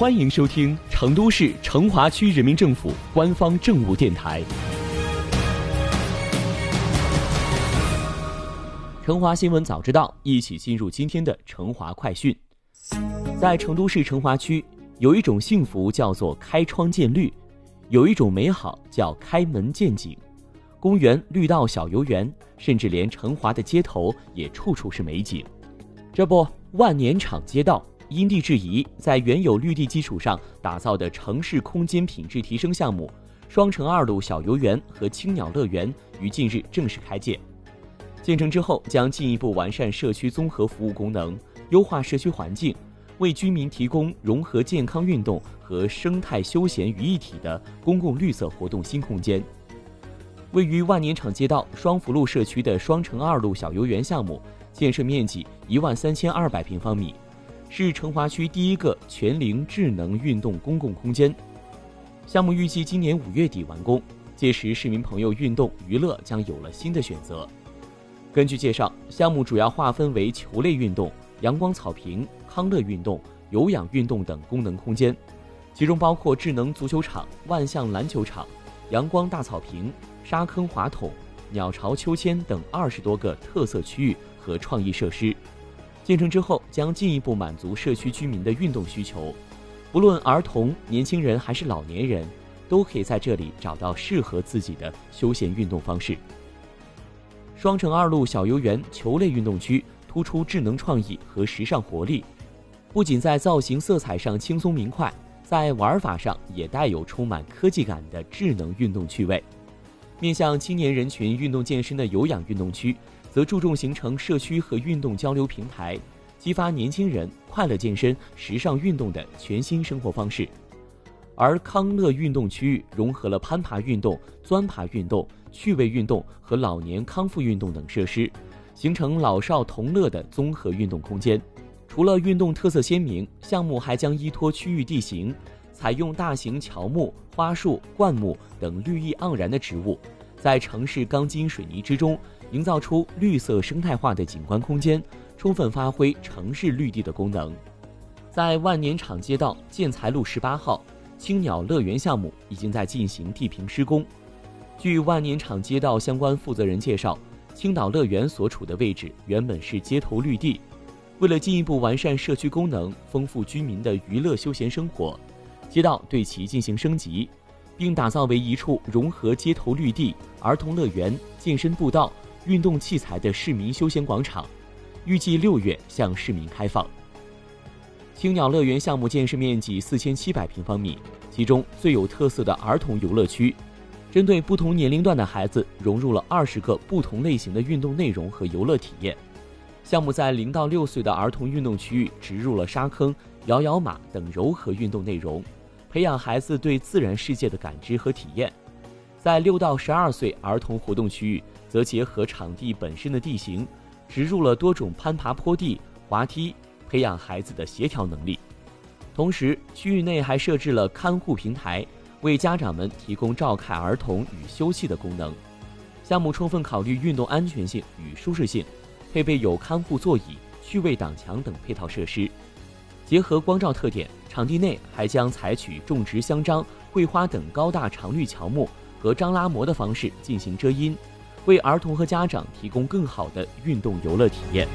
欢迎收听成都市成华区人民政府官方政务电台。成华新闻早知道，一起进入今天的成华快讯。在成都市成华区，有一种幸福叫做开窗见绿，有一种美好叫开门见景。公园、绿道、小游园，甚至连成华的街头也处处是美景。这不，万年场街道因地制宜，在原有绿地基础上打造的城市空间品质提升项目——双城二路小游园和青鸟乐园，于近日正式开建。建成之后，将进一步完善社区综合服务功能，优化社区环境，为居民提供融合健康运动和生态休闲于一体的公共绿色活动新空间。位于万年场街道双福路社区的双城二路小游园项目，建设面积一万三千二百平方米，是成华区第一个全龄智能运动公共空间。项目预计今年五月底完工，届时市民朋友运动娱乐将有了新的选择。根据介绍，项目主要划分为球类运动、阳光草坪、康乐运动、有氧运动等功能空间，其中包括智能足球场、万象篮球场、阳光大草坪。沙坑滑筒、鸟巢秋千等二十多个特色区域和创意设施，建成之后将进一步满足社区居民的运动需求。不论儿童、年轻人还是老年人，都可以在这里找到适合自己的休闲运动方式。双城二路小游园球类运动区突出智能创意和时尚活力，不仅在造型色彩上轻松明快，在玩法上也带有充满科技感的智能运动趣味。面向青年人群运动健身的有氧运动区，则注重形成社区和运动交流平台，激发年轻人快乐健身、时尚运动的全新生活方式。而康乐运动区域融合了攀爬运动、钻爬运动、趣味运动和老年康复运动等设施，形成老少同乐的综合运动空间。除了运动特色鲜明，项目还将依托区域地形。采用大型乔木、花树、灌木等绿意盎然的植物，在城市钢筋水泥之中营造出绿色生态化的景观空间，充分发挥城市绿地的功能。在万年场街道建材路十八号青鸟乐园项目已经在进行地坪施工。据万年场街道相关负责人介绍，青岛乐园所处的位置原本是街头绿地，为了进一步完善社区功能，丰富居民的娱乐休闲生活。街道对其进行升级，并打造为一处融合街头绿地、儿童乐园、健身步道、运动器材的市民休闲广场，预计六月向市民开放。青鸟乐园项目建设面积四千七百平方米，其中最有特色的儿童游乐区，针对不同年龄段的孩子，融入了二十个不同类型的运动内容和游乐体验。项目在零到六岁的儿童运动区域植入了沙坑、摇摇马等柔和运动内容。培养孩子对自然世界的感知和体验，在六到十二岁儿童活动区域，则结合场地本身的地形，植入了多种攀爬坡地、滑梯，培养孩子的协调能力。同时，区域内还设置了看护平台，为家长们提供照看儿童与休息的功能。项目充分考虑运动安全性与舒适性，配备有看护座椅、趣味挡墙等配套设施。结合光照特点，场地内还将采取种植香樟、桂花等高大常绿乔木和樟拉膜的方式进行遮阴，为儿童和家长提供更好的运动游乐体验。